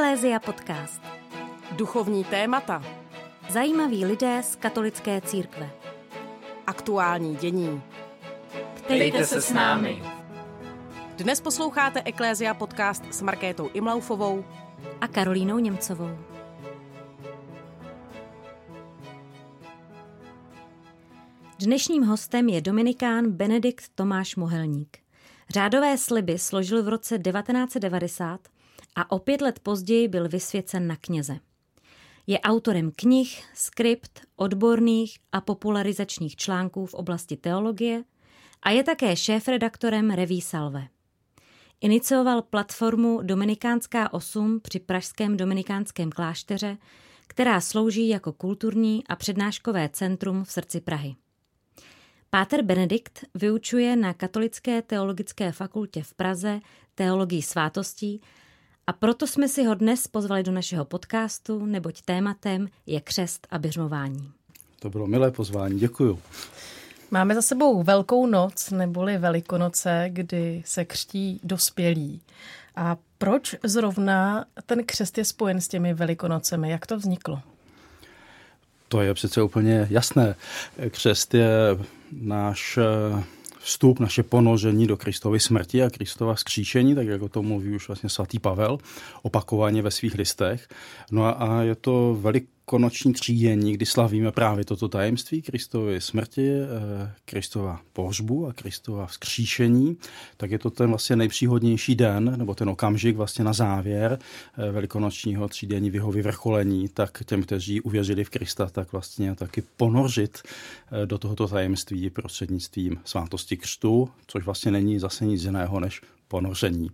Eklézia podcast. Duchovní témata. Zajímaví lidé z katolické církve. Aktuální dění. Ptejte se s námi. Dnes posloucháte Eklézia podcast s Markétou Imlaufovou a Karolínou Němcovou. Dnešním hostem je dominikán Benedikt Tomáš Mohelník. Řádové sliby složil v roce 1990 a o pět let později byl vysvěcen na kněze. Je autorem knih, skript, odborných a popularizačních článků v oblasti teologie a je také šéf-redaktorem Reví Salve. Inicioval platformu Dominikánská 8 při pražském dominikánském klášteře, která slouží jako kulturní a přednáškové centrum v srdci Prahy. Páter Benedikt vyučuje na Katolické teologické fakultě v Praze teologii svátostí a proto jsme si ho dnes pozvali do našeho podcastu, neboť tématem je křest a běžmování. To bylo milé pozvání, děkuju. Máme za sebou Velkou noc neboli Velikonoce, kdy se křtí dospělí. A proč zrovna ten křest je spojen s těmi Velikonocemi? Jak to vzniklo? To je přece úplně jasné. Křest je náš eh, vstup, naše ponoření do Kristovy smrti a Kristova skříšení, tak jako to mluví už vlastně svatý Pavel opakovaně ve svých listech. No a, a je to velik velikonoční třídění, kdy slavíme právě toto tajemství Kristovy smrti, eh, Kristova pohřbu a Kristova vzkříšení, tak je to ten vlastně nejpříhodnější den, nebo ten okamžik vlastně na závěr eh, velikonočního třídění v jeho vyvrcholení, tak těm, kteří uvěřili v Krista, tak vlastně taky ponořit eh, do tohoto tajemství prostřednictvím svátosti křtu, což vlastně není zase nic jiného než ponoření.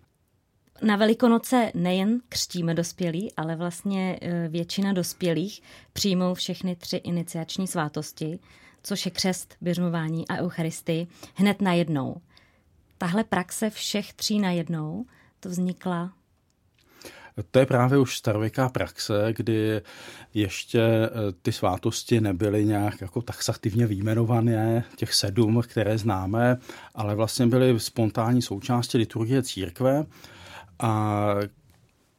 Na Velikonoce nejen křtíme dospělí, ale vlastně e, většina dospělých přijmou všechny tři iniciační svátosti, což je křest, běžmování a eucharistii, hned na jednou. Tahle praxe všech tří na jednou, to vznikla to je právě už starověká praxe, kdy ještě e, ty svátosti nebyly nějak jako taxativně výjmenované, těch sedm, které známe, ale vlastně byly spontánní součástí liturgie církve a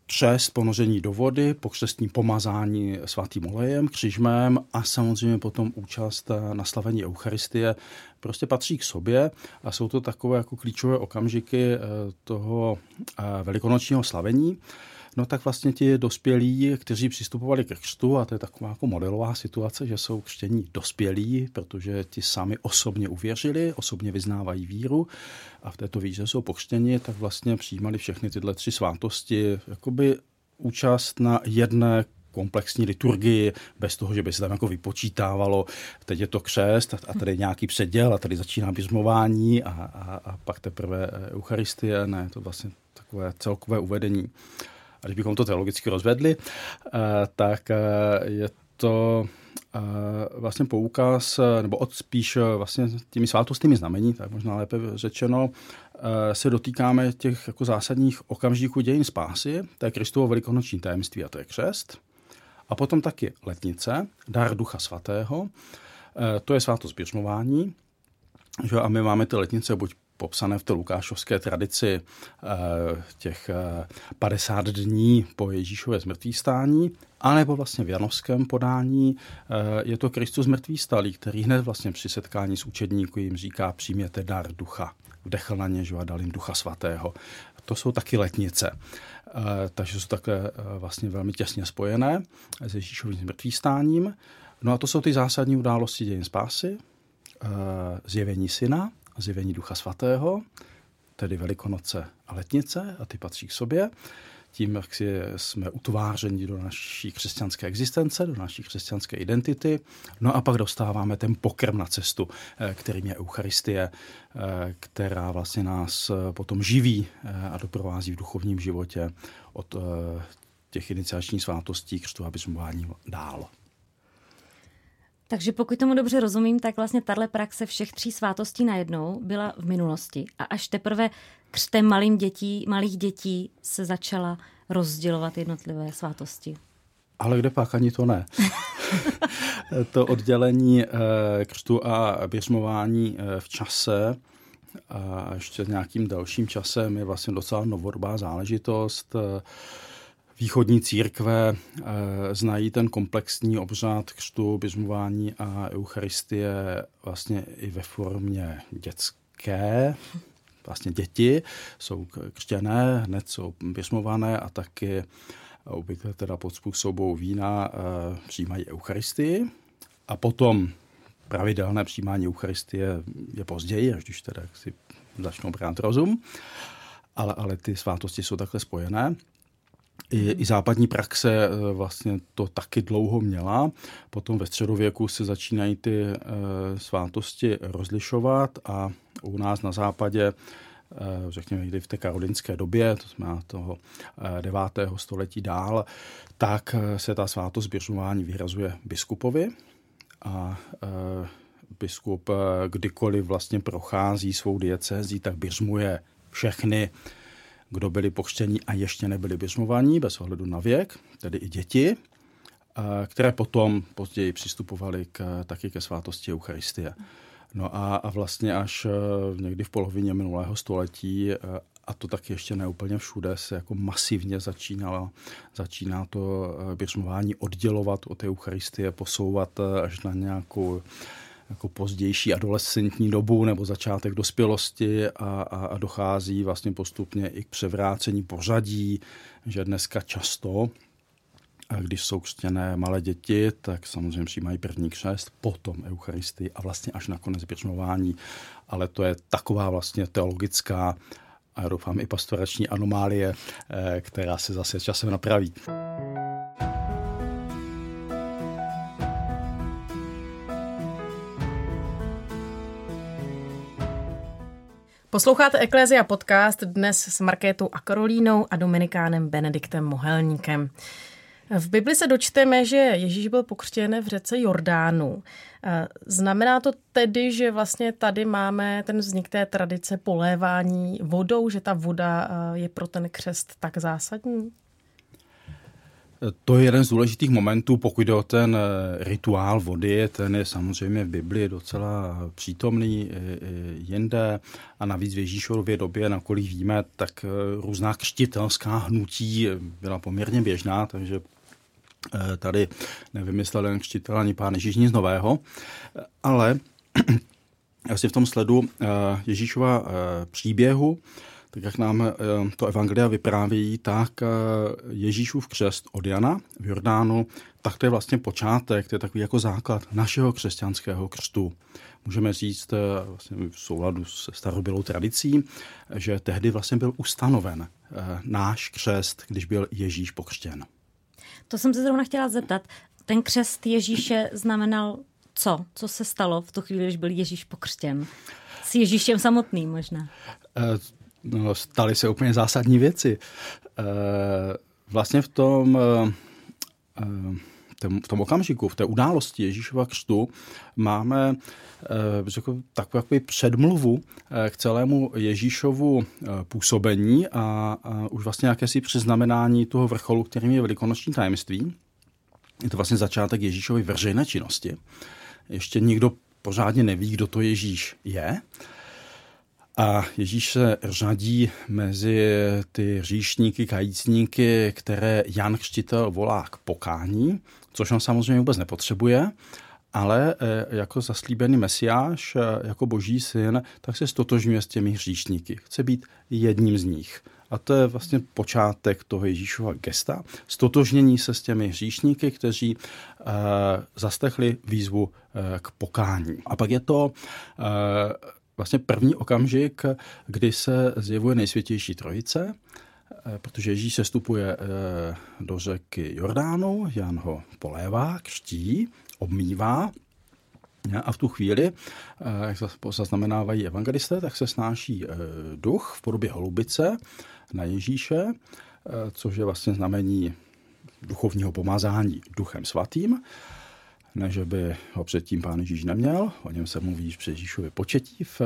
křest, ponoření do vody, pokřestní pomazání svatým olejem, křižmem a samozřejmě potom účast na slavení Eucharistie prostě patří k sobě a jsou to takové jako klíčové okamžiky eh, toho eh, velikonočního slavení no tak vlastně ti dospělí, kteří přistupovali ke křtu, a to je taková jako modelová situace, že jsou křtění dospělí, protože ti sami osobně uvěřili, osobně vyznávají víru a v této víře jsou pokřtěni, tak vlastně přijímali všechny tyhle tři svátosti, jakoby účast na jedné komplexní liturgii, bez toho, že by se tam jako vypočítávalo, teď je to křest a tady nějaký předěl a tady začíná běžmování a, a, a pak teprve Eucharistie, ne, to vlastně takové celkové uvedení. A když bychom to teologicky rozvedli, eh, tak eh, je to eh, vlastně poukaz, nebo od spíš vlastně těmi svátostnými znamení, tak možná lépe řečeno, se dotýkáme těch jako zásadních okamžiků dějin spásy, to je Kristovo velikonoční tajemství a to je křest. A potom taky letnice, dar Ducha Svatého, to je svátost běžmování, že? A my máme ty letnice buď popsané v té lukášovské tradici eh, těch 50 eh, dní po Ježíšově zmrtvý stání, anebo vlastně v janovském podání eh, je to Kristus mrtvý stalý, který hned vlastně při setkání s učedníky jim říká přijměte dar ducha. Vdechl na ně, že a dal jim ducha svatého. To jsou taky letnice. Takže jsou také vlastně velmi těsně spojené s Ježíšovým zmrtvý stáním. No a to jsou ty zásadní události dějin spásy, zjevení syna zjevení Ducha Svatého, tedy Velikonoce a Letnice, a ty patří k sobě. Tím, jak si jsme utvářeni do naší křesťanské existence, do naší křesťanské identity. No a pak dostáváme ten pokrm na cestu, eh, kterým je Eucharistie, eh, která vlastně nás eh, potom živí a doprovází v duchovním životě od těch iniciačních svátostí křtu a dál. Takže pokud tomu dobře rozumím, tak vlastně tahle praxe všech tří svátostí najednou byla v minulosti a až teprve křtem malým dětí, malých dětí se začala rozdělovat jednotlivé svátosti. Ale kde pak ani to ne. to oddělení eh, křtu a běžmování eh, v čase a ještě s nějakým dalším časem je vlastně docela novodobá záležitost. Eh, východní církve znají ten komplexní obřad křtu, běžmování a eucharistie vlastně i ve formě dětské, vlastně děti jsou křtěné, hned jsou běžmované a taky obvykle teda pod způsobou vína přijímají eucharistii. A potom pravidelné přijímání Eucharistie je později, až když teda si začnou brát rozum, ale, ale ty svátosti jsou takhle spojené. I, I západní praxe eh, vlastně to taky dlouho měla. Potom ve středověku se začínají ty e, svátosti rozlišovat a u nás na západě e, řekněme někdy v té karolinské době, to znamená toho 9. století dál, tak se ta svátost běžování vyhrazuje biskupovi a e, biskup e, kdykoliv vlastně prochází svou diecézí, tak běžmuje všechny, kdo byli pokřtění a ještě nebyli běžmovaní, bez ohledu na věk, tedy i děti, e, které potom později přistupovali k, taky ke svátosti Eucharistie. No a, a vlastně až někdy v polovině minulého století a to taky ještě neúplně všude, se jako masivně začínalo, začíná to eh, běžmování oddělovat od Eucharistie, posouvat až na nějakou jako pozdější adolescentní dobu nebo začátek dospělosti a, a, a dochází vlastně postupně i k převrácení pořadí, že dneska často a když jsou křtěné malé děti, tak samozřejmě přijímají první křest, potom Eucharistii a vlastně až nakonec běžmování. Ale to je taková vlastně teologická a doufám i pastorační anomálie, eh, která se zase časem napraví. Posloucháte Eklézia podcast dnes s Markétou a Karolínou a Dominikánem Benediktem Mohelníkem. V Bibli se dočteme, že Ježíš byl pokřtěn v řece Jordánu. Znamená to tedy, že vlastně tady máme ten vznik té tradice polévání vodou, že ta voda je pro ten křest tak zásadní? To je jeden z důležitých momentů, pokud jde o ten e, rituál vody, ten je samozřejmě v Biblii docela přítomný jinde. A navíc v Ježíšově době, nakolik víme, tak různá křtitelská hnutí byla poměrně běžná, takže Eh, tady nevymyslel jen křtitel ani pán Ježíš nic nového, ale asi v tom sledu eh, Ježíšova eh, příběhu, tak jak nám to Evangelia vypráví, tak Ježíšův křest od Jana v Jordánu, tak to je vlastně počátek, to je takový jako základ našeho křesťanského křtu. Můžeme říct vlastně v souladu se starobylou tradicí, že tehdy vlastně byl ustanoven náš křest, když byl Ježíš pokřtěn. To jsem se zrovna chtěla zeptat. Ten křest Ježíše znamenal co? Co se stalo v tu chvíli, když byl Ježíš pokřtěn? S Ježíšem samotným možná. Eh, no, staly se úplně zásadní věci. Eh, vlastně v tom eh, v tom okamžiku, v té události Ježíšova křtu máme řekl, takový předmluvu k celému Ježíšovu působení a, a už vlastně jakési přiznamenání toho vrcholu, kterým je velikonoční tajemství. Je to vlastně začátek Ježíšovy veřejné činnosti. Ještě nikdo pořádně neví, kdo to Ježíš je. A Ježíš se řadí mezi ty říšníky, kajícníky, které Jan Křtitel volá k pokání, což on samozřejmě vůbec nepotřebuje, ale eh, jako zaslíbený mesiáš, eh, jako boží syn, tak se stotožňuje s těmi hříšníky. Chce být jedním z nich. A to je vlastně počátek toho Ježíšova gesta. Stotožnění se s těmi hříšníky, kteří uh, zastechli výzvu uh, k pokání. A pak je to vlastně první okamžik, kdy se zjevuje nejsvětější trojice, eh, protože Ježíš se stupuje eh, do řeky Jordánu, Jan ho polévá, křtí, obmývá a v tu chvíli, eh, jak zaznamenávají evangelisté, tak se snáší duch v podobě holubice na Ježíše, což je vlastně znamení duchovního pomazání duchem svatým ne, že by ho předtím pán Ježíš neměl, o něm se mluví při Ježíšově početí v,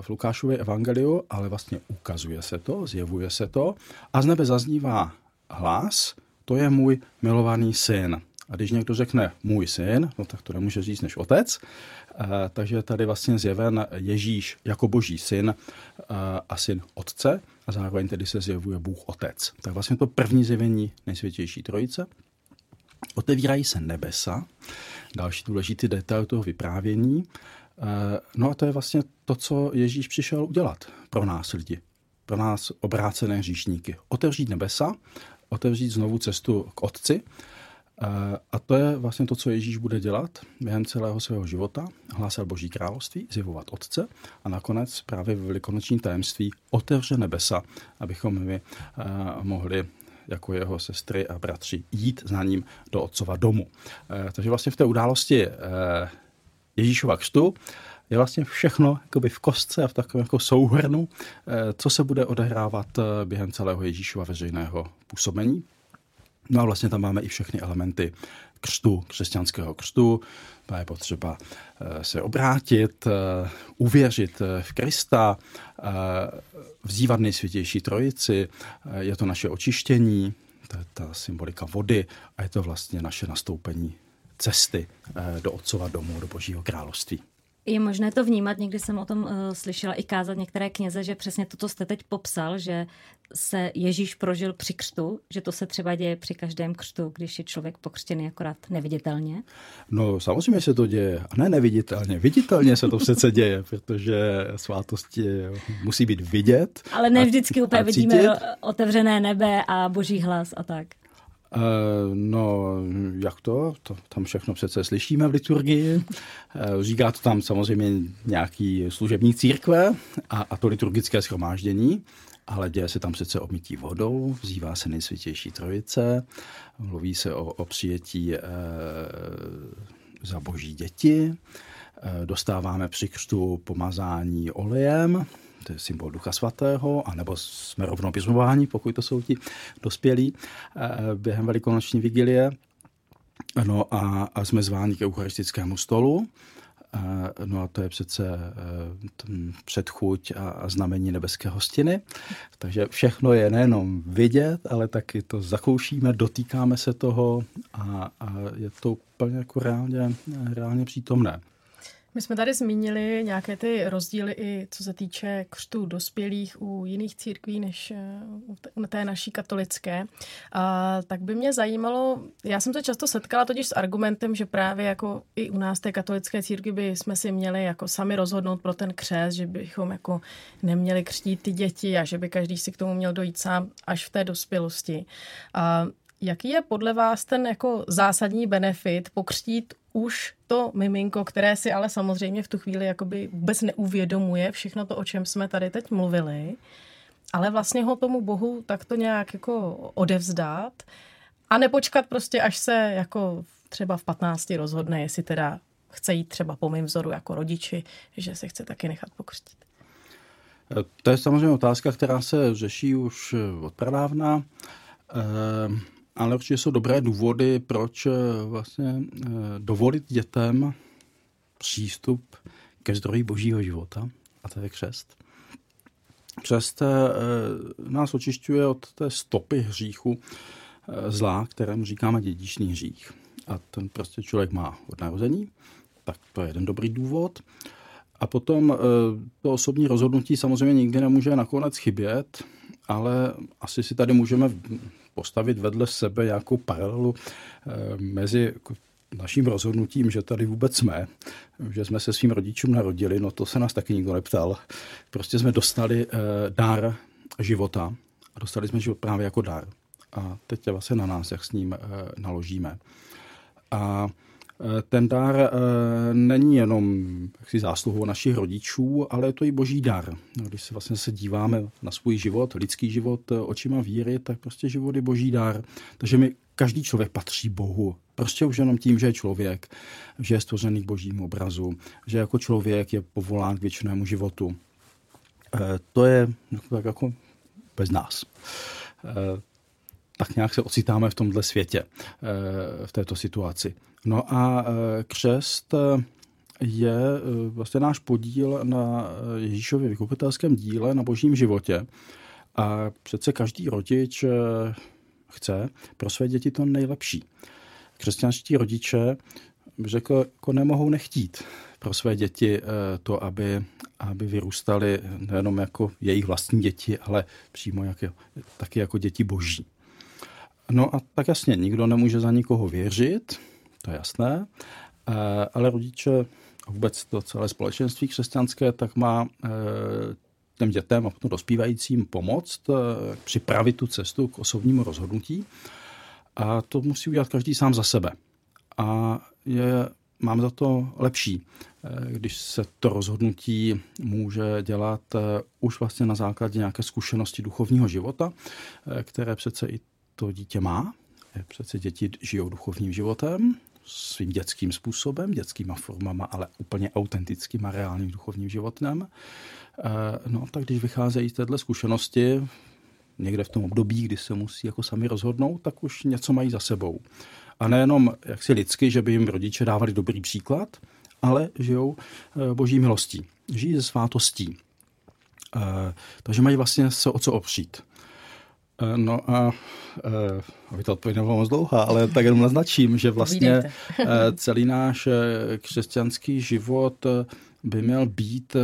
v Lukášově evangeliu, ale vlastně ukazuje se to, zjevuje se to a z nebe zaznívá hlas, to je můj milovaný syn. A když někdo řekne můj syn, no tak to nemůže říct než otec. E, takže tady vlastně zjeven Ježíš jako boží syn e, a syn otce. a zároveň tedy se zjevuje Bůh Otec. Tak vlastně to první zjevení nejsvětější trojice. Otevírají se nebesa, další důležitý detail toho vyprávění. Eh, no a to je vlastně to, co Ježíš přišel udělat pro nás lidi, pro nás obrácené říšníky. Otevřít nebesa, otevřít znovu cestu k Otci. Eh, a to je vlastně to, co Ježíš bude dělat během celého svého života. Hlásat Boží království, zjevovat Otce a nakonec právě ve velikonoční tajemství otevře nebesa, abychom my eh, mohli jako jeho sestry a bratři jít za ním do otcova domu. Takže vlastně v té události Ježíšova křtu je vlastně všechno jakoby v kostce a v takovém jako souhrnu, eh, co se bude odehrávat eh, během celého Ježíšova veřejného působení. No a vlastně tam máme i všechny elementy křtu, křesťanského křtu. Je potřeba eh, se obrátit, uvěřit v Krista, vzývat nejsvětější trojici. Je to naše očištění, to je ta symbolika vody a je to vlastně naše nastoupení cesty eh, do Otcova domu, do Božího království. Je možné to vnímat, někdy jsem o tom uh, slyšela i kázat některé kněze, že přesně toto jste teď popsal, že se Ježíš prožil při křtu, že to se třeba děje při každém křtu, když je člověk pokřtěný akorát neviditelně? No samozřejmě se to děje, a ne neviditelně. Viditelně se to přece děje, protože svátosti musí být vidět. Ale ne vždycky úplně vidíme otevřené nebe a boží hlas a tak. Eh, no, jak to? to? Tam všechno přece slyšíme v liturgii. Eh, říká to tam samozřejmě nějaký služební církve a, a to liturgické schromáždění, ale děje se tam přece obmytí vodou, vzývá se nejsvětější trojice, mluví se o, o přijetí e, za boží děti, e, dostáváme při křtu pomazání olejem, to je symbol Ducha Svatého, anebo jsme rovnou běžmováni, pokud to jsou ti dospělí, eh, během velikonoční vigilie. No a, a jsme zváni k eucharistickému stolu. Eh, no a to je přece eh, předchuť a, a znamení nebeské hostiny. Takže všechno je nejenom vidět, ale taky to zakoušíme, dotýkáme se toho a, a je to úplně jako reálně, reálně přítomné. My jsme tady zmínili nějaké ty rozdíly i co se týče křtu dospělých u jiných církví než eh, u té naší katolické. A, tak by mě zajímalo, já jsem se často setkala totiž s argumentem, že právě jako i u nás té katolické církvi by jsme si měli jako sami rozhodnout pro ten křest, že bychom jako neměli křtít ty děti a že by každý si k tomu měl dojít sám až v té dospělosti. A Jaký je podle vás ten jako zásadní benefit pokřtít už to miminko, které si ale samozřejmě v tu chvíli jakoby vůbec neuvědomuje všechno to, o čem jsme tady teď mluvili, ale vlastně ho tomu bohu takto nějak jako odevzdat a nepočkat prostě, až se jako třeba v 15 rozhodne, jestli teda chce jít třeba po mém vzoru jako rodiči, že se chce taky nechat pokřtit. To je samozřejmě otázka, která se řeší už od pradávna. Ehm ale určitě jsou dobré důvody, proč eh, vlastně eh, dovolit dětem přístup ke zdroji božího života, a to je křest. Křest eh, nás očišťuje od té stopy hříchu zla, kterému říkáme dědičný hřích. A ten prostě člověk má od narození, tak to je jeden dobrý důvod. A potom to osobní rozhodnutí samozřejmě nikdy nemůže nakonec chybět, ale asi si tady můžeme postavit vedle sebe nějakou paralelu eh, mezi jako naším rozhodnutím, že tady vůbec jsme, že jsme se svým rodičům narodili, no to se nás taky nikdo neptal. Prostě jsme dostali eh, dár života a dostali jsme život právě jako dár. A teď je vlastně na nás, jak s ním eh, naložíme. A ten dar eh, není jenom jaksi zásluhou našich rodičů, ale je to i boží dar. No, když se vlastně se díváme na svůj život, lidský život eh, očima víry, tak prostě život je boží dar. Takže mi každý člověk patří Bohu. Prostě už jenom tím, že je člověk, že je stvořený k božímu obrazu, že jako člověk je povolán k věčnému životu. Eh, to je tak jako bez nás tak nějak se ocitáme v tomhle světě, v této situaci. No a e, křest e, je vlastně náš podíl na Ježíšově vykupitelském díle, na božím životě. A přece každý rodič chce pro své děti to nejlepší. Křesťanští rodiče, řekl, jako nemohou nechtít pro své děti to, aby, aby vyrůstali nejenom jako jejich vlastní děti, ale přímo jak, taky jako děti boží. No a tak jasně, nikdo nemůže za nikoho věřit, to je jasné, eh, ale rodiče a vůbec to celé společenství křesťanské tak má eh, těm dětem a potom dospívajícím pomoct, eh, připravit tu cestu k osobnímu rozhodnutí. A to musí udělat každý sám za sebe. A je, mám za to lepší, když se to rozhodnutí může dělat už vlastně na základě nějaké zkušenosti duchovního života, které přece i to dítě má. Přece děti žijou duchovním životem, svým dětským způsobem, dětskýma formama, ale úplně autentickým a reálným duchovním životem. Eh, no tak když vycházejí z této zkušenosti, někde v tom období, kdy se musí jako sami rozhodnout, tak už něco mají za sebou. A nejenom jaksi lidsky, že by jim rodiče dávali dobrý příklad, ale žijou eh, boží milostí, žijí ze svátostí. Eh, takže mají vlastně se o co opřít. Eh, no a uh, aby to odpověď nebyla moc dlouhá, ale tak jenom naznačím, že vlastně uh, celý náš křesťanský život by měl být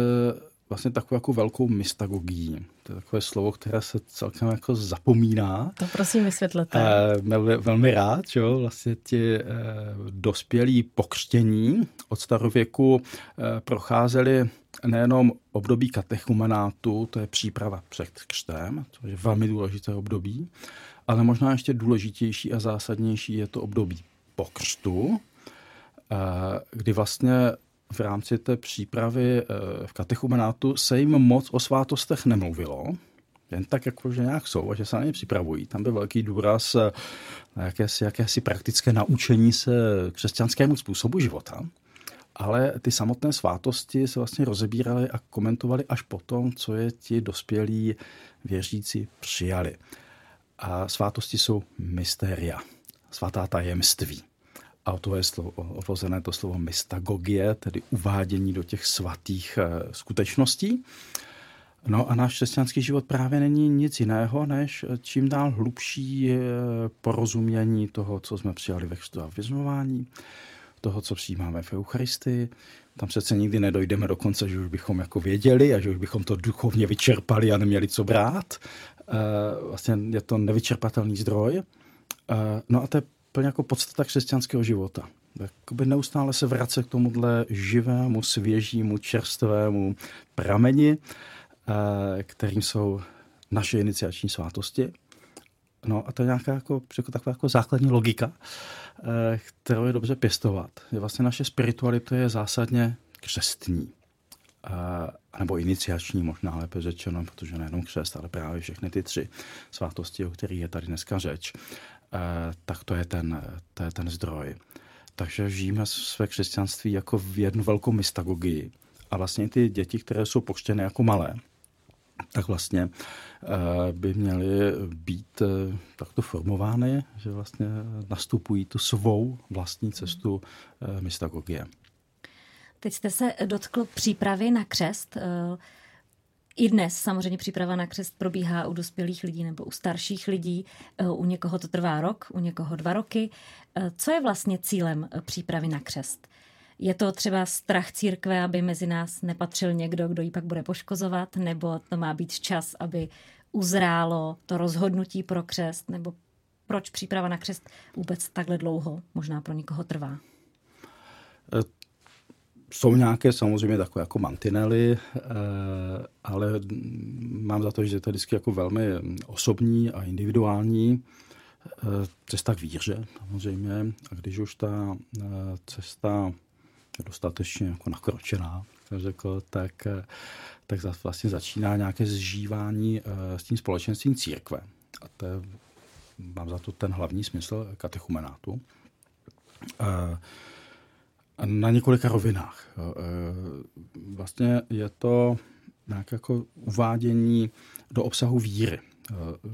vlastně takovou jako velkou mystagogií. To je takové slovo, které se celkem jako zapomíná. To prosím vysvětlete. Uh, velmi rád, že jo, vlastně ti uh, dospělí pokřtění od starověku uh, procházeli nejenom období katechumenátu, to je příprava před křtem, to je velmi důležité období, ale možná ještě důležitější a zásadnější je to období po křtu, eh, kdy vlastně v rámci té přípravy eh, v katechumenátu se jim moc o svátostech nemluvilo, jen tak jako, že nějak jsou a že se na ně připravují. Tam byl velký důraz eh, na jakési, jakési praktické naučení se křesťanskému způsobu života ale ty samotné svátosti se vlastně rozebíraly a komentovaly až potom, co je ti dospělí věřící přijali. A svátosti jsou mystéria, svatá tajemství. A to je slovo, odvozené to slovo mystagogie, tedy uvádění do těch svatých eh, skutečností. No a náš křesťanský život právě není nic jiného, než čím dál hlubší eh, porozumění toho, co jsme přijali ve křtu a vyznování toho, co přijímáme v Eucharistii. Tam přece nikdy nedojdeme do konce, že už bychom jako věděli a že už bychom to duchovně vyčerpali a neměli co brát. Eh, vlastně je to nevyčerpatelný zdroj. Eh, no a to je plně jako podstata křesťanského života. Jakoby neustále se vrace k tomuhle živému, svěžímu, čerstvému prameni, eh, kterým jsou naše iniciační svátosti. No a to je nějaká jako, jako taková jako základní logika, Eh, kterou je dobře pěstovat. Je vlastně naše spiritualita je zásadně křestní. A, nebo iniciační možná lépe řečeno, protože nejenom křest, ale právě všechny ty tři svátosti, o kterých je tady dneska řeč, eh, tak to je ten, to je ten zdroj. Takže žijeme své křesťanství jako v jednu velkou mystagogii. A vlastně ty děti, které jsou pokřtěny jako malé, tak vlastně eh, by měly být eh, takto formovány, že vlastně nastupují tu svou vlastní cestu eh, mystagogie. Teď jste se dotkl přípravy na křest. I dnes samozřejmě příprava na křest probíhá u dospělých lidí nebo u starších lidí. U někoho to trvá rok, u někoho dva roky. Co je vlastně cílem přípravy na křest? Je to třeba strach církve, aby mezi nás nepatřil někdo, kdo ji pak bude poškozovat, nebo to má být čas, aby uzrálo to rozhodnutí pro křest, nebo proč příprava na křest vůbec takhle dlouho možná pro někoho trvá? Jsou nějaké samozřejmě takové jako mantinely, e, ale mám za to, že to je vždycky jako velmi osobní a individuální e, cesta k víře samozřejmě. A když už ta cesta dostatečně jako nakročená, řekl, tak, tak vlastně začíná nějaké zžívání eh, s tím společenstvím církve. A to je, mám za to ten hlavní smysl katechumenátu. Eh, na několika rovinách. Eh, vlastně je to nějaké jako uvádění do obsahu víry.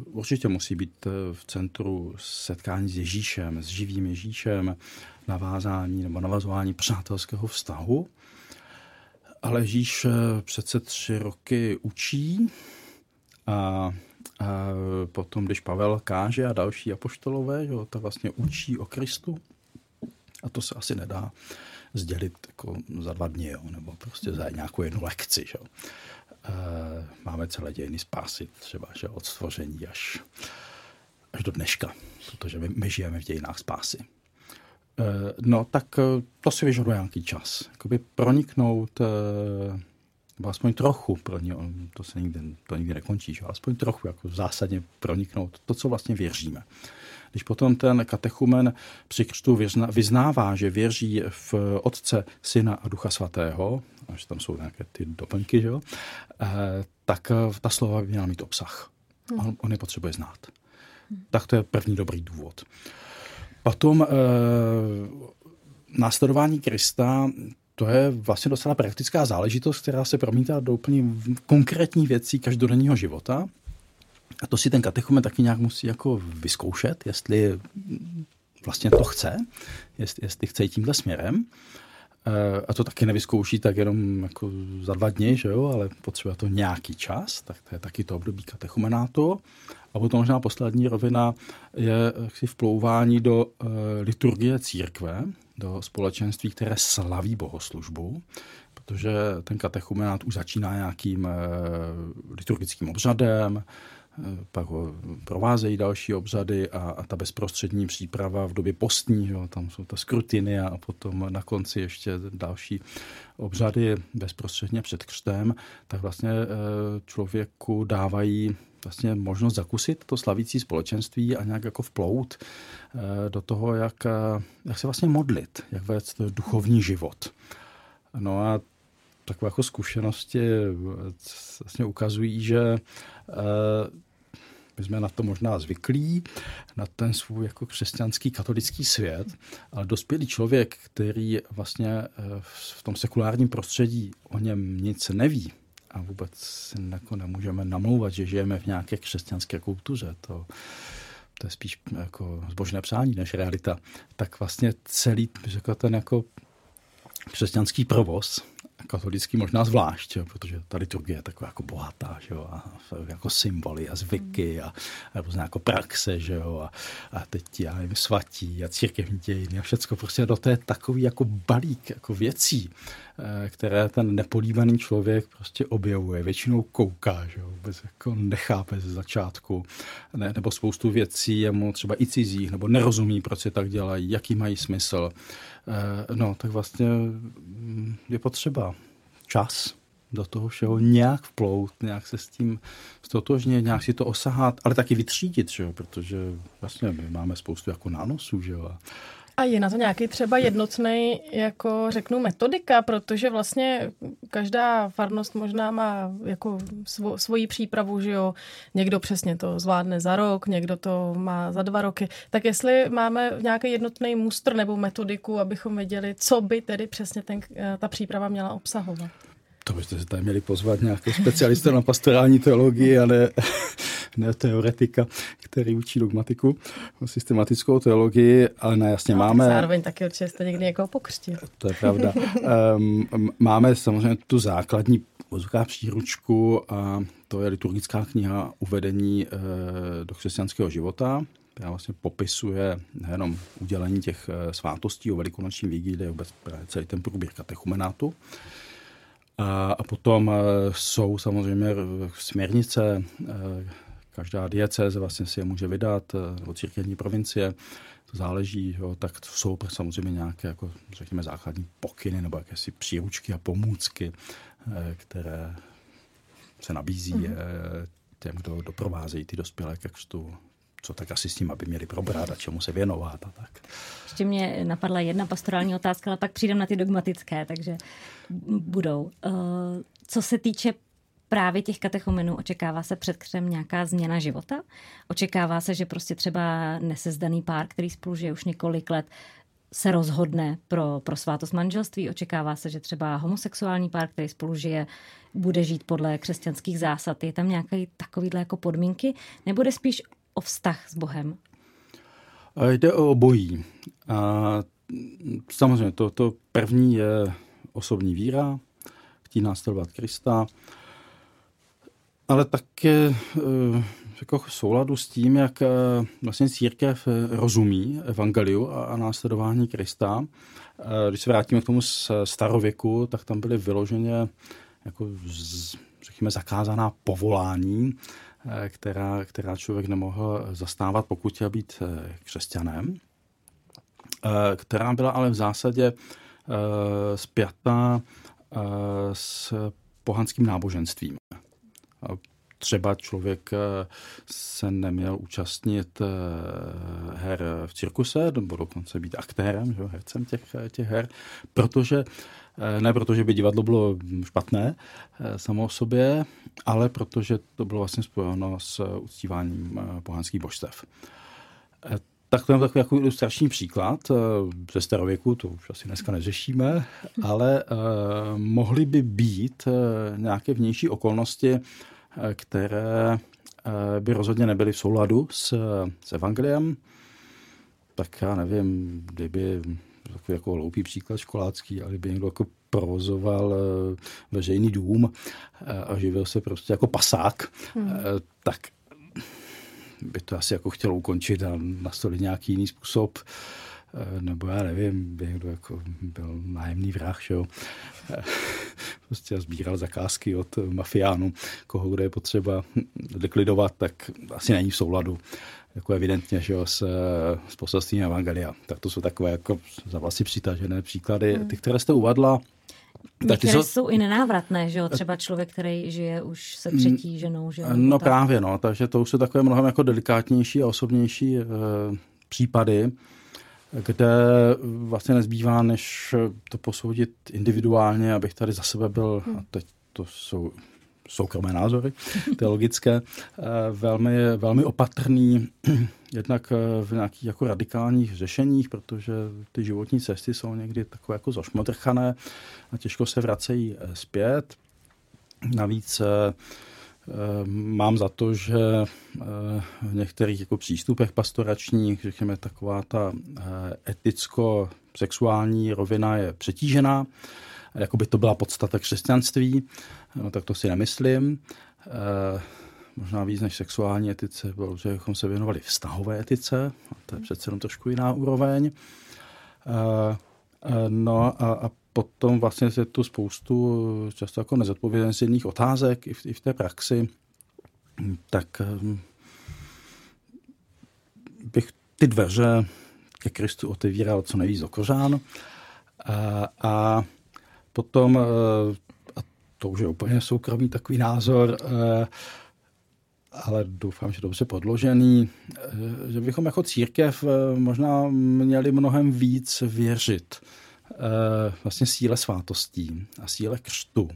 Určitě musí být v centru setkání s Ježíšem, s živým Ježíšem, navázání nebo navazování přátelského vztahu. Ale Ježíš eh, přece tři roky učí a, a potom, když Pavel káže a další apoštolové, jo, tak vlastně učí o Kristu, A to se asi nedá sdělit jako za dva dny, jo, nebo prostě za nějakou jednu lekci. Že? E, máme celé dějiny spásy, třeba že od stvoření až, až do dneška, protože my, my žijeme v dějinách spásy. E, no, tak to si vyžaduje nějaký čas. Jakoby proniknout e, nebo aspoň trochu pro ně, to se nikdy, to nikdy nekončí, že? aspoň trochu jako zásadně proniknout to, co vlastně věříme. Když potom ten katechumen při křtu vyznává, že věří v Otce, Syna a Ducha Svatého, až tam jsou nějaké ty doplňky, že jo, eh, tak eh, ta slova by měla mít obsah. Hmm. On, on je potřebuje znát. Tak to je první dobrý důvod. Potom eh, následování Krista, to je vlastně docela praktická záležitost, která se promítá do úplně konkrétní věcí každodenního života. A to si ten katechumen taky nějak musí jako vyzkoušet, jestli vlastně to chce, jestli, jestli chce jít tímhle směrem. Eh, a to taky nevyzkouší tak jenom jako za dva dny, že jo, ale potřebuje to nějaký čas, tak to je taky to období katechumenátu. A potom možná poslední rovina je jaksi vplouvání do uh, liturgie církve, do společenství, které slaví bohoslužbu, protože ten katechumenát už začíná nějakým liturgickým obřadem, pak ho provázejí další obřady a, a ta bezprostřední příprava v době postní, jo, tam jsou ta skrutiny a potom na konci ještě další obřady bezprostředně před křtem, tak vlastně eh, člověku dávají vlastně možnost zakusit to slavící společenství a nějak jako vplout eh, do toho, jak, eh, jak se vlastně modlit, jak vést duchovní život. No a takové jako zkušenosti vlastně ukazují, že my jsme na to možná zvyklí, na ten svůj jako křesťanský katolický svět, ale dospělý člověk, který vlastně eh, v tom sekulárním prostředí o něm nic neví a vůbec si jako nemůžeme namlouvat, že žijeme v nějaké křesťanské kultuře, to, to je spíš jako zbožné přání než realita, tak vlastně celý řekl, ten jako křesťanský provoz katolický možná zvlášť, jo, protože ta liturgie je taková jako bohatá, že jo, a jako symboly a zvyky a, a různé jako praxe, že jo, a, a teď já nevím, svatí a církevní dějiny a všecko prostě do té takový jako balík jako věcí, eh, které ten nepolíbený člověk prostě objevuje, většinou kouká, že jo, vůbec jako nechápe ze začátku, ne, nebo spoustu věcí je mu třeba i cizích, nebo nerozumí, proč se tak dělají, jaký mají smysl. Eh, no, tak vlastně mm, je potřeba čas do toho všeho nějak vplout, nějak se s tím stotožnit, nějak si to osahat, ale taky vytřídit, že jo? protože vlastně my máme spoustu jako nánosů, že jo? A je na to nějaký třeba jednotný, jako řeknu, metodika, protože vlastně každá farnost možná má jako svo, svoji přípravu, že jo, někdo přesně to zvládne za rok, někdo to má za dva roky. Tak jestli máme nějaký jednotný mustr nebo metodiku, abychom věděli, co by tedy přesně ten, ta příprava měla obsahovat. To byste se tady měli pozvat nějakého specialista na pastorální teologii a ne, ne teoretika, který učí dogmatiku, systematickou teologii, ale ne, jasně no, máme... Zároveň taky určitě jste někdy někoho pokřtil. To je pravda. um, máme samozřejmě tu základní vozovká příručku a to je liturgická kniha uvedení uh, do křesťanského života, která vlastně popisuje nejenom udělení těch uh, svátostí o velikonoční vigílii, vůbec celý ten průběh katechumenátu, a, a potom e, jsou samozřejmě směrnice, e, každá diecéze vlastně si je může vydat, e, nebo církevní provincie, to záleží, jo, tak jsou samozřejmě nějaké, jako, řekněme, základní pokyny nebo jakési příručky a pomůcky, které se nabízí mm-hmm. těm, kdo doprovázejí ty dospělé ke křtu co tak asi s tím, aby měli probrat a čemu se věnovat a tak. Ještě mě napadla jedna pastorální otázka, ale pak přijdem na ty dogmatické, takže budou. Eh, co se týče právě těch katechumenů očekává se před křem nějaká změna života? Očekává se, že prostě třeba nesezdaný pár, který spolu žije už několik let, se rozhodne pro, pro svátost manželství. Očekává se, že třeba homosexuální pár, který spolu žije, bude žít podle křesťanských zásad. Je tam nějaké takovýhle jako podmínky? Nebo jde spíš o vztah s Bohem? Jde o obojí. A samozřejmě to, to první je osobní víra, chtít následovat Krista. Ale také jako v souladu s tím, jak vlastně církev rozumí evangeliu a následování Krista. Když se vrátíme k tomu starověku, tak tam byly vyloženě jako řekněme, zakázaná povolání, která, která člověk nemohl zastávat, pokud chtěl být křesťanem, která byla ale v zásadě spjatá s pohanským náboženstvím. Třeba člověk eh, se neměl účastnit eh, her v cirkuse, nebo dokonce být aktérem, že, hercem těch, eh, těch her, protože ne protože by divadlo bylo špatné samo o sobě, ale protože to bylo vlastně spojeno s uctíváním pohanských božstev. Tak to je takový jako ilustrační příklad ze starověku, to už asi dneska neřešíme, ale mohly by být nějaké vnější okolnosti, které eh, by rozhodně nebyly v souladu s, s evangeliem, tak já nevím, kdyby takový jako hloupý příklad školácký, ale kdyby někdo jako provozoval eh, veřejný dům eh, a živil se prostě jako pasák, hmm. tak by to asi jako chtěl ukončit a nastolit nějaký jiný způsob nebo já nevím, někdo jako byl nájemný vrah, že jo. prostě sbíral zakázky od mafiánů, koho kde je potřeba likvidovat, tak asi není v souladu jako evidentně že jo, s, s poselstvím Evangelia. Tak to jsou takové jako za vlasy přitažené příklady. Hmm. Ty, které jste uvadla, Některé jsou... jsou i nenávratné, že jo? Třeba člověk, který žije už se třetí ženou, že jo? No tak. právě, no. Takže to už jsou takové mnohem jako delikátnější a osobnější e, případy kde vlastně nezbývá, než to posoudit individuálně, abych tady za sebe byl, a teď to jsou soukromé názory teologické, eh, velmi, velmi opatrný, jednak eh, v nějakých jako radikálních řešeních, protože ty životní cesty jsou někdy takové jako zašmodrchané a těžko se vracejí eh, zpět. Navíc mám za to, že eh, v některých jako přístupech pastoračních, řekněme, taková ta eh, eticko-sexuální rovina je přetížená, jako by to byla podstata křesťanství, no, tak to si nemyslím. Možná víc než sexuální etice, bylo, že bychom se věnovali vztahové etice, a to je přece jenom trošku jiná úroveň. No a, a potom vlastně je tu spoustu často jako nezodpovězených otázek i v, i v té praxi, tak ehm, bych ty dveře ke Kristu otevíral co nejvíc do kořán. A, a potom, eh, a to už je úplně soukromý takový názor, eh, ale doufám, že dobře podložený, eh, že bychom jako církev možná měli mnohem víc věřit Eh, vlastně síle svátostí a síle křtu,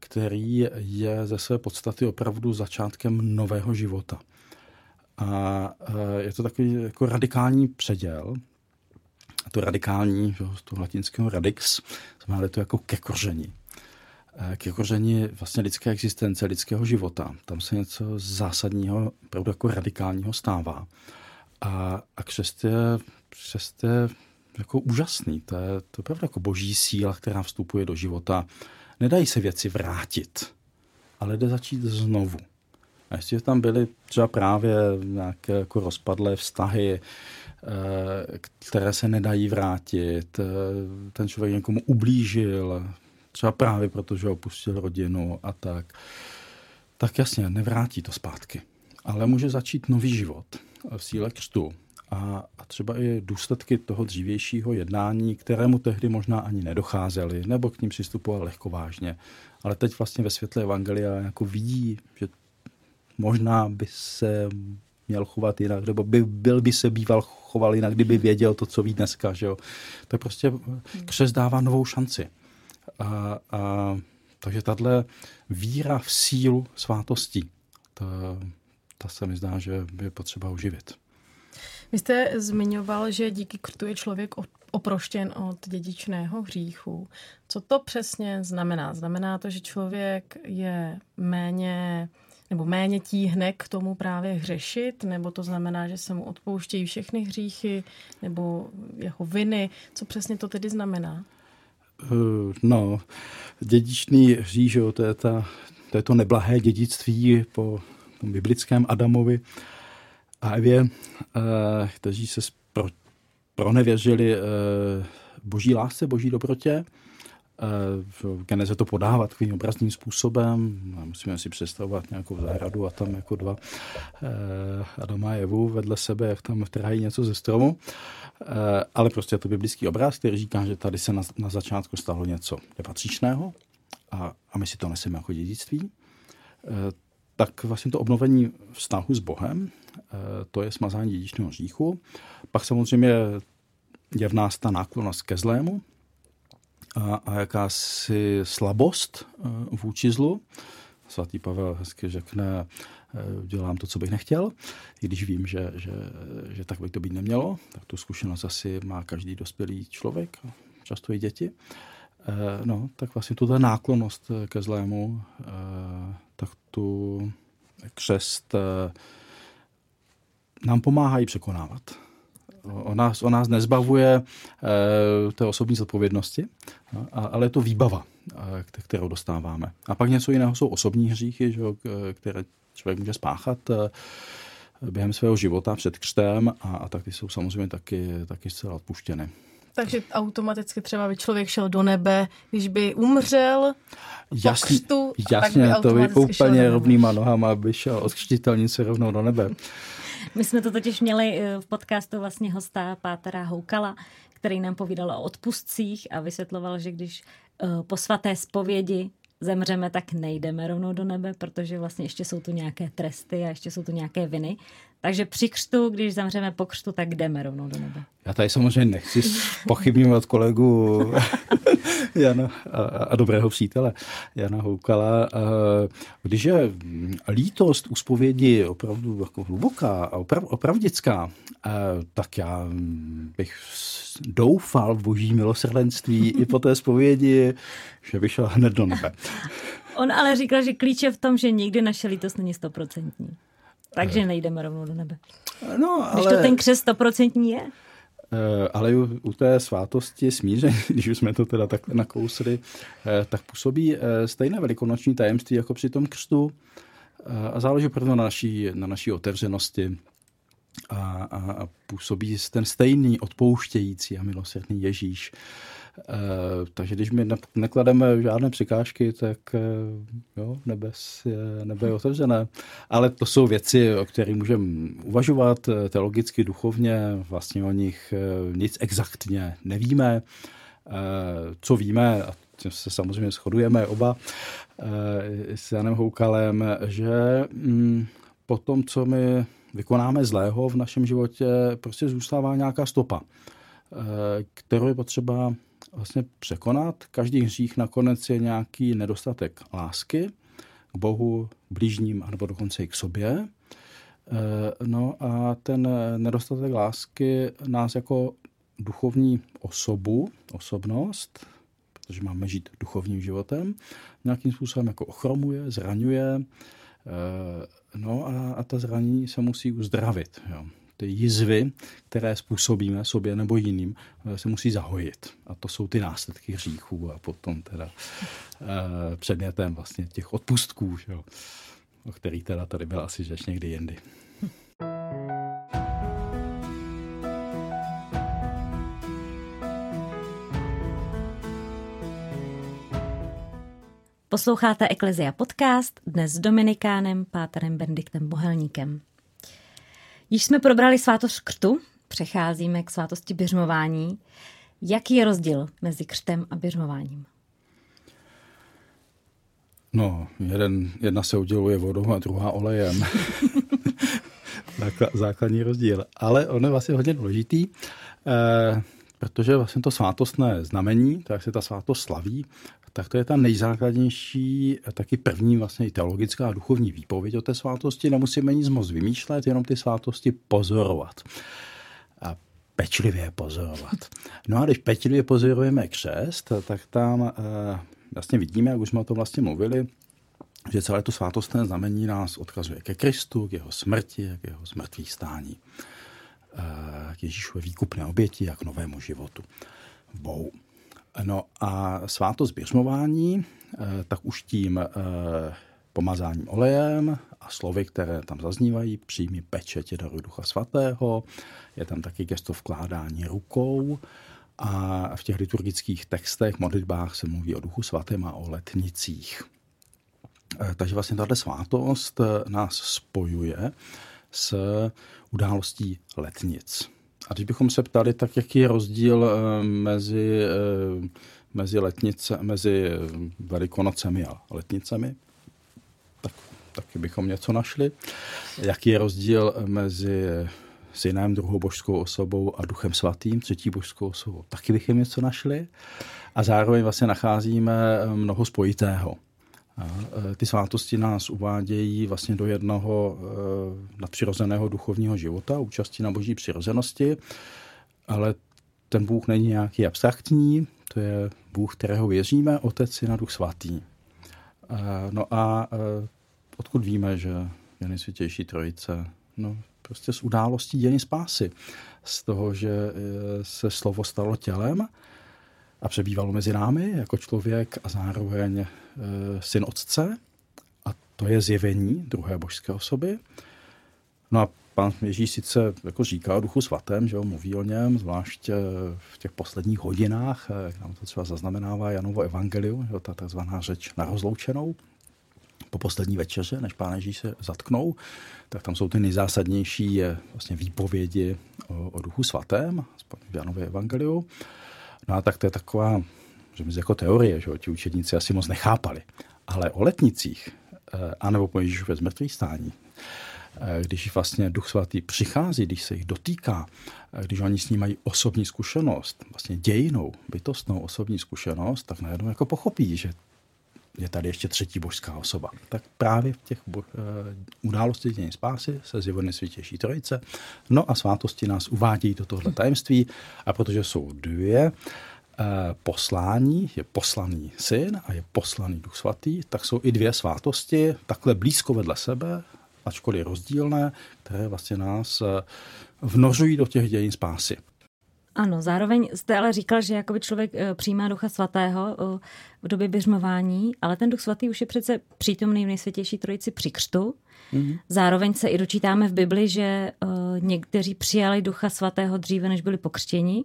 který je ze své podstaty opravdu začátkem nového života. A eh, je to takový jako radikální předěl, to radikální, z toho latinského radix, znamená to jako ke koření. Eh, ke koření vlastně lidské existence, lidského života. Tam se něco zásadního, opravdu jako radikálního stává. A, a křest je, křest je jako úžasný. To je, to je opravdu jako boží síla, která vstupuje do života. Nedají se věci vrátit, ale jde začít znovu. A jestli tam byly třeba právě nějaké jako rozpadlé vztahy, eh, které se nedají vrátit, eh, ten člověk někomu ublížil, třeba právě protože opustil rodinu a tak, tak jasně, nevrátí to zpátky. Ale může začít nový život v síle křtu a, a třeba i důsledky toho dřívějšího jednání, kterému tehdy možná ani nedocházeli, nebo k ním přistupoval lehko vážně. Ale teď vlastně ve světle Evangelia jako vidí, že možná by se měl chovat jinak, nebo by, byl by se býval choval jinak, kdyby věděl to, co ví dneska. Že jo? To je prostě křes dává novou šanci. A, a, takže tahle víra v sílu svátostí, ta, ta se mi zdá, že je potřeba uživit. Vy jste zmiňoval, že díky krtu je člověk oproštěn od dědičného hříchu. Co to přesně znamená? Znamená to, že člověk je méně nebo méně tíhne k tomu právě hřešit, nebo to znamená, že se mu odpouštějí všechny hříchy nebo jeho viny. Co přesně to tedy znamená? Eh, no, dědičný hřích, to je ta to je to neblahé dědictví po tom biblickém Adamovi a Evě, kteří se pro, pronevěřili boží lásce, boží dobrotě v Geneze to podává takovým obrazním způsobem. Musíme si představovat nějakou zahradu a tam jako dva eh, Adama a Evu vedle sebe, jak tam trhají něco ze stromu. Eh, ale prostě je to biblický obraz, který říká, že tady se na, na začátku stalo něco nepatřičného a, a my si to neseme jako dědictví. Eh, tak vlastně to obnovení vztahu s Bohem, to je smazání dědičného říchu. Pak samozřejmě je v nás ta náklonost ke zlému, a, a jakási slabost eh, vůči zlu. Svatý Pavel hezky řekne, eh, dělám to, co bych nechtěl, i když vím, že, že, že tak by to být nemělo, tak tu zkušenost asi má každý dospělý člověk, často i děti. Eh, no, tak vlastně tuto náklonost ke zlému, tak tu křest nám pomáhají překonávat. On nás, on nás nezbavuje e, té osobní zodpovědnosti, no, a, ale je to výbava, a, kterou dostáváme. A pak něco jiného jsou osobní hříchy, že, které člověk může spáchat e, během svého života před křtem a, a tak ty jsou samozřejmě taky, taky zcela odpuštěny. Takže automaticky třeba by člověk šel do nebe, když by umřel jasně, po křtu, jasně, tak by to by úplně rovnýma nohama by šel od křtitelnice rovnou do nebe. My jsme to totiž měli eh, v podcastu vlastně hosta Pátera Houkala, který nám povídal o odpustcích a vysvětloval, že když eh, po svaté zpovědi zemřeme, tak nejdeme rovnou do nebe, protože vlastně ještě jsou tu nějaké tresty a ještě jsou tu nějaké viny. Takže při křtu, když zemřeme po křtu, tak jdeme rovnou do nebe. Já tady samozřejmě nechci pochybňovat kolegu Jana a, a dobrého přítele Jana Houkala. Když je lítost u zpovědi opravdu jako hluboká a oprav, opravdická, tak já bych doufal v boží milosrdenství i po té zpovědi, že vyšel hned do nebe. On ale říkal, že klíč je v tom, že nikdy naše lítost není stoprocentní. Takže nejdeme rovnou do nebe. No, ale... Když to ten křes stoprocentní je. Eh, ale u, té svátosti smíře, když už jsme to teda tak nakousli, eh, tak působí eh, stejné velikonoční tajemství jako při tom křtu a záleží opravdu na naší, na naší otevřenosti a, a, a působí ten stejný odpouštějící a milosrdný Ježíš. E, takže když my neklademe žádné překážky, tak e, jo, nebes je, nebe je otevřené. Ale to jsou věci, o kterých můžeme uvažovat teologicky, duchovně, vlastně o nich nic exaktně nevíme. Co víme, a se samozřejmě shodujeme oba s Janem Houkalem, že mm, po tom, co my vykonáme zlého v našem životě, prostě zůstává nějaká stopa, eh, kterou je potřeba vlastně překonat. Každý hřích nakonec je nějaký nedostatek lásky k Bohu, blížním, nebo dokonce i k sobě. Eh, no a ten nedostatek lásky nás jako duchovní osobu, osobnost, protože máme žít duchovním životem, nějakým způsobem jako ochromuje, zraňuje, eh, No a, a ta zranění se musí uzdravit. Jo. Ty jizvy, které způsobíme sobě nebo jiným, eh, se musí zahojit. A to jsou ty následky hříchů a potom teda e, předmětem vlastně těch odpustků, jo, o kterých teda tady byl asi řeč někdy jindy. Posloucháte Eklezia podcast, dnes s Dominikánem, páterem Benediktem Bohelníkem. Již jsme probrali svátost křtu, přecházíme k svátosti běžmování. Jaký je rozdíl mezi křtem a běžmováním? No, jeden, jedna se uděluje vodou a druhá olejem. Základní rozdíl. Ale on je vlastně hodně důležitý, eh, protože vlastně to svátostné znamení, tak se ta svátost slaví, tak to je ta nejzákladnější, taky první vlastně teologická a duchovní výpověď o té svátosti. Nemusíme nic moc vymýšlet, jenom ty svátosti pozorovat. A pečlivě pozorovat. No a když pečlivě pozorujeme křest, tak tam e, vlastně vidíme, jak už jsme o tom vlastně mluvili, že celé to svátostné znamení nás odkazuje ke Kristu, k jeho smrti, k jeho zmrtvých stání, e, k Ježíšové výkupné oběti a k novému životu Bohu. No a svátost běžmování, eh, tak už tím eh, pomazáním olejem a slovy, které tam zaznívají, přijmi pečetě daru Ducha Svatého, je tam taky gesto vkládání rukou a v těch liturgických textech, modlitbách se mluví o Duchu Svatém a o letnicích. Eh, takže vlastně tato svátost nás spojuje s událostí letnic. A když bychom se ptali, tak jaký je rozdíl eh, mezi, mezi, letnice, mezi velikonocemi a letnicemi, tak taky bychom něco našli. Jaký je rozdíl mezi synem, druhou božskou osobou a duchem svatým, třetí božskou osobou, taky bychom něco našli. A zároveň vlastně nacházíme mnoho spojitého. E, ty svátosti nás uvádějí vlastně do jednoho e, nadpřirozeného duchovního života, účasti na boží přirozenosti, ale ten Bůh není nějaký abstraktní, to je Bůh, kterého věříme, Otec, na Duch Svatý. E, no a odkud víme, že je nejsvětější trojice? No, prostě z událostí dění spásy. Z toho, že se slovo stalo tělem a přebývalo mezi námi jako člověk a zároveň e, syn otce. A to je zjevení druhé božské osoby. No a pan Ježíš sice jako říká o duchu svatém, že jo, mluví o něm, zvlášť e, v těch posledních hodinách, e, jak nám to třeba zaznamenává Janovo evangelium, jo, ta tzv. řeč na rozloučenou, po poslední večeře, než pán Ježíš se zatknou, tak tam jsou ty nejzásadnější vlastně výpovědi o, o duchu svatém, aspoň v Janově evangeliu. No a tak to je taková, že jako teorie, že ti učedníci asi moc nechápali. Ale o letnicích, eh, anebo po Ježíšově zmrtvých stání, eh, když vlastně Duch Svatý přichází, když se jich dotýká, eh, když oni s ním mají osobní zkušenost, vlastně dějinou, bytostnou osobní zkušenost, tak najednou jako pochopí, že je tady ještě třetí božská osoba. Tak právě v těch bo- událostech dění spásy se zjevuje nesvětější trojice. No a svátosti nás uvádí do tohle tajemství a protože jsou dvě, poslání, je poslaný syn a je poslaný duch svatý, tak jsou i dvě svátosti takhle blízko vedle sebe, ačkoliv rozdílné, které vlastně nás vnořují do těch dějin spásy. Ano, zároveň jste ale říkal, že jakoby člověk eh, přijímá ducha svatého eh, v době běžmování, ale ten duch svatý už je přece přítomný v nejsvětější trojici při křtu. Mm-hmm. Zároveň se i dočítáme v Bibli, že uh, někteří přijali ducha svatého dříve, než byli pokřtěni.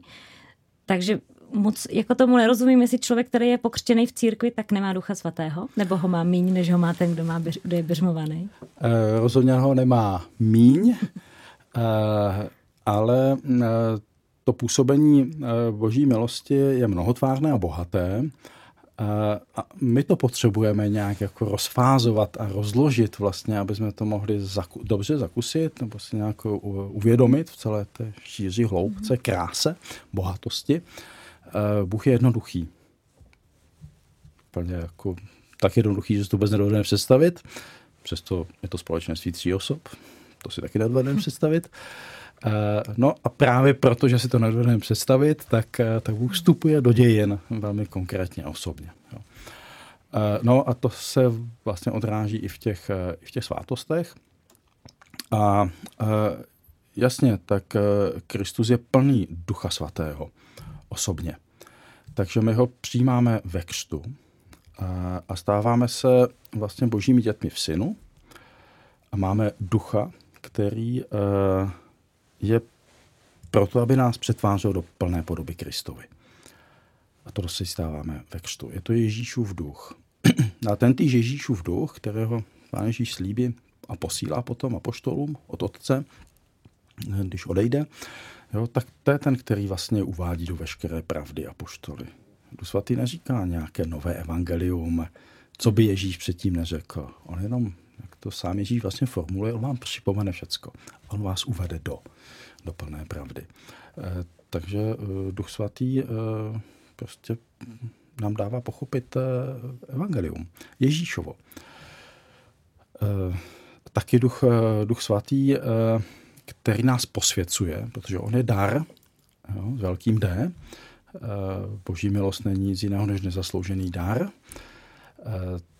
Takže moc jako tomu nerozumím, jestli člověk, který je pokřtěný v církvi, tak nemá ducha svatého, nebo ho má míň, než ho má ten, kdo, má, kdo je běžmovaný? Rozhodně ho nemá míň, ale to působení eh, boží milosti je mnohotvárné a bohaté. Eh, a my to potřebujeme nějak jako rozfázovat a rozložit vlastně, aby jsme to mohli zaku, dobře zakusit nebo si nějak uvědomit v celé té šíři, hloubce, mhm. kráse, bohatosti. Eh, Bůh je jednoduchý. Úplně jako tak jednoduchý, že si to vůbec nedovedeme představit. Přesto je to společenství tří osob. To si taky nedovedeme představit. Eh, no a právě proto, že si to nedovedeme představit, tak, eh, tak Bůh vstupuje do dějin velmi konkrétně a osobně. Eh, no a to se vlastně odráží i v těch, i v těch svátostech. A jasně, tak Kristus je plný Ducha Svatého osobně. Takže my ho přijímáme ve křtu a stáváme se vlastně božími dětmi v synu a máme ducha, který je proto, aby nás přetvářel do plné podoby Kristovi. A to se stáváme ve křtu. Je to Ježíšův duch. A ten týž Ježíšův duch, kterého Pán Ježíš slíbí a posílá potom apoštolům od Otce, když odejde, jo, tak to je ten, který vlastně uvádí do veškeré pravdy apoštoly. Duch svatý neříká nějaké nové evangelium, co by Ježíš předtím neřekl. On jenom, jak to sám Ježíš vlastně formuluje, on vám připomene všecko. On vás uvede do do plné pravdy. Eh, takže eh, Duch Svatý eh, prostě nám dává pochopit evangelium, Ježíšovo. Taky Duch, Duch Svatý, který nás posvěcuje, protože on je dar, jo, s velkým D. Boží milost není nic jiného než nezasloužený dar.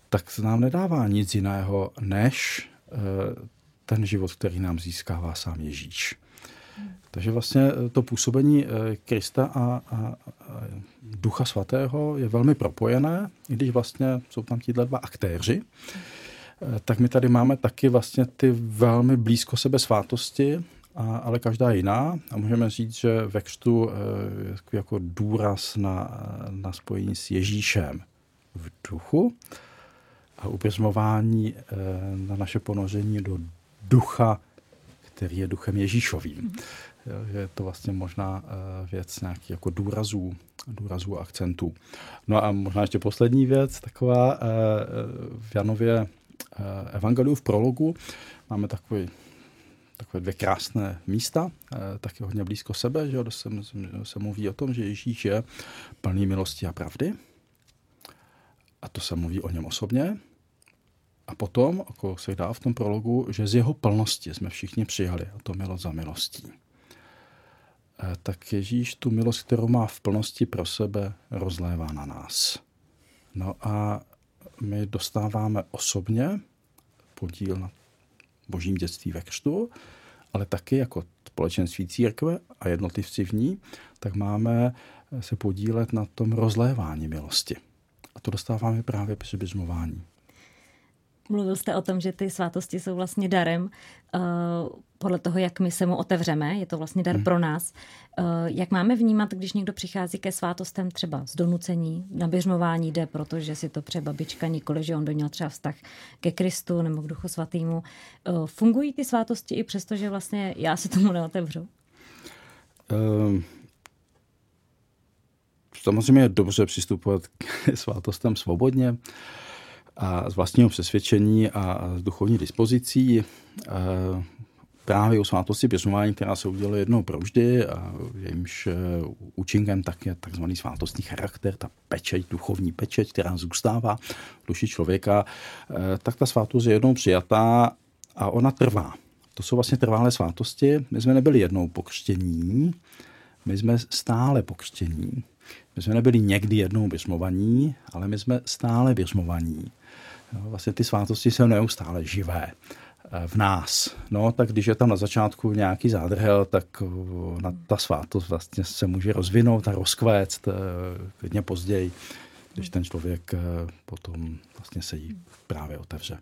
Tak nám nedává nic jiného než ten život, který nám získává sám Ježíš. Takže vlastně eh, to působení eh, Krista a, a, a Ducha Svatého je velmi propojené, i když vlastně jsou tam tíhle dva aktéři. tak my tady máme taky vlastně ty velmi blízko sebe svátosti, a, ale každá jiná. A můžeme říct, že ve křtu je jako důraz na, na spojení s Ježíšem v duchu a upřesmování na naše ponoření do ducha, který je duchem Ježíšovým. Je to vlastně možná věc nějakých jako důrazů, důrazů a akcentů. No a možná ještě poslední věc, taková v Janově Evangeliu v prologu máme takový takové dvě krásné místa, taky hodně blízko sebe, že se, se mluví o tom, že Ježíš je plný milosti a pravdy. A to se mluví o něm osobně. A potom, jako se dá v tom prologu, že z jeho plnosti jsme všichni přijali, a to milost za milostí. Tak Ježíš tu milost, kterou má v plnosti pro sebe, rozlévá na nás. No a my dostáváme osobně podíl na božím dětství ve křtu, ale taky jako společenství církve a jednotlivci v ní, tak máme se podílet na tom rozlévání milosti. A to dostáváme právě při běžmování. Mluvil jste o tom, že ty svátosti jsou vlastně darem uh, podle toho, jak my se mu otevřeme. Je to vlastně dar hmm. pro nás. Uh, jak máme vnímat, když někdo přichází ke svátostem třeba z donucení, na běžmování jde, protože si to pře babička nikoli, že on do něj třeba vztah ke Kristu nebo k Duchu Svatýmu. Uh, fungují ty svátosti i přesto, že vlastně já se tomu neotevřu? Um, samozřejmě je dobře přistupovat k svátostem svobodně. A z vlastního přesvědčení a z duchovní dispozicí právě u svátosti pěsmování, která se udělala jednou provždy a jejímž e, účinkem tak je takzvaný svátostný charakter, ta pečeť, duchovní pečeť, která zůstává v duši člověka, e, tak ta svátost je jednou přijatá a ona trvá. To jsou vlastně trvalé svátosti. My jsme nebyli jednou pokřtění, my jsme stále pokřtění. My jsme nebyli někdy jednou běžmovaní, ale my jsme stále běžmovaní. Vlastně ty svátosti jsou neustále živé eh, v nás. No, tak když je tam na začátku nějaký zádrhel, tak eh, na ta svátost vlastně se může rozvinout a rozkvéct eh, klidně později, když ten člověk potom vlastně se jí právě otevře.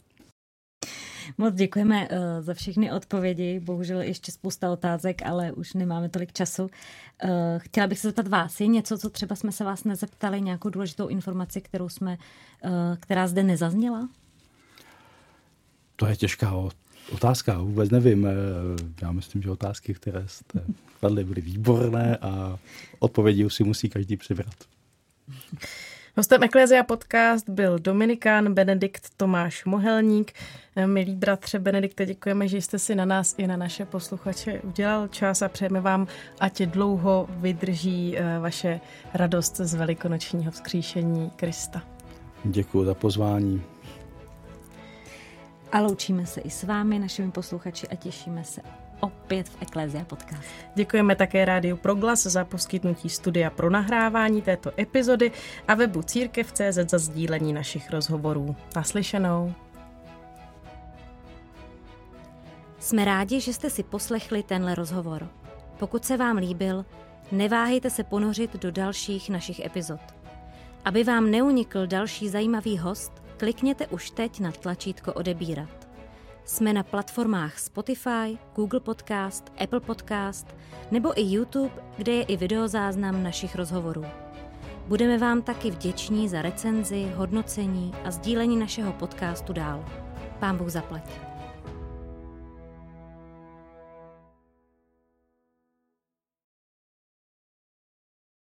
Moc děkujeme uh, za všechny odpovědi. Bohužel ještě spousta otázek, ale už nemáme tolik času. Uh, chtěla bych se zeptat vás, je něco, co třeba jsme se vás nezeptali, nějakou důležitou informaci, kterou jsme, uh, která zde nezazněla? To je těžká otázka, vůbec nevím. Já myslím, že otázky, které jste kladli, byly výborné a odpovědi už si musí každý přibrat. Hostem Eklezia podcast byl Dominikán Benedikt Tomáš Mohelník. Milí bratře Benedikte, děkujeme, že jste si na nás i na naše posluchače udělal čas a přejeme vám, ať dlouho vydrží eh, vaše radost z velikonočního vzkříšení Krista. Děkuji za pozvání. A loučíme se i s vámi, našimi posluchači, a těšíme se opět v Eklézia podcast. Děkujeme také Rádiu Proglas za poskytnutí studia pro nahrávání této epizody a webu církev.cz za sdílení našich rozhovorů. Naslyšenou. Jsme rádi, že jste si poslechli tenhle rozhovor. Pokud se vám líbil, neváhejte se ponořit do dalších našich epizod. Aby vám neunikl další zajímavý host, klikněte už teď na tlačítko odebírat. Jsme na platformách Spotify, Google Podcast, Apple Podcast nebo i YouTube, kde je i videozáznam našich rozhovorů. Budeme vám taky vděční za recenzi, hodnocení a sdílení našeho podcastu dál. Pán Bůh zaplať.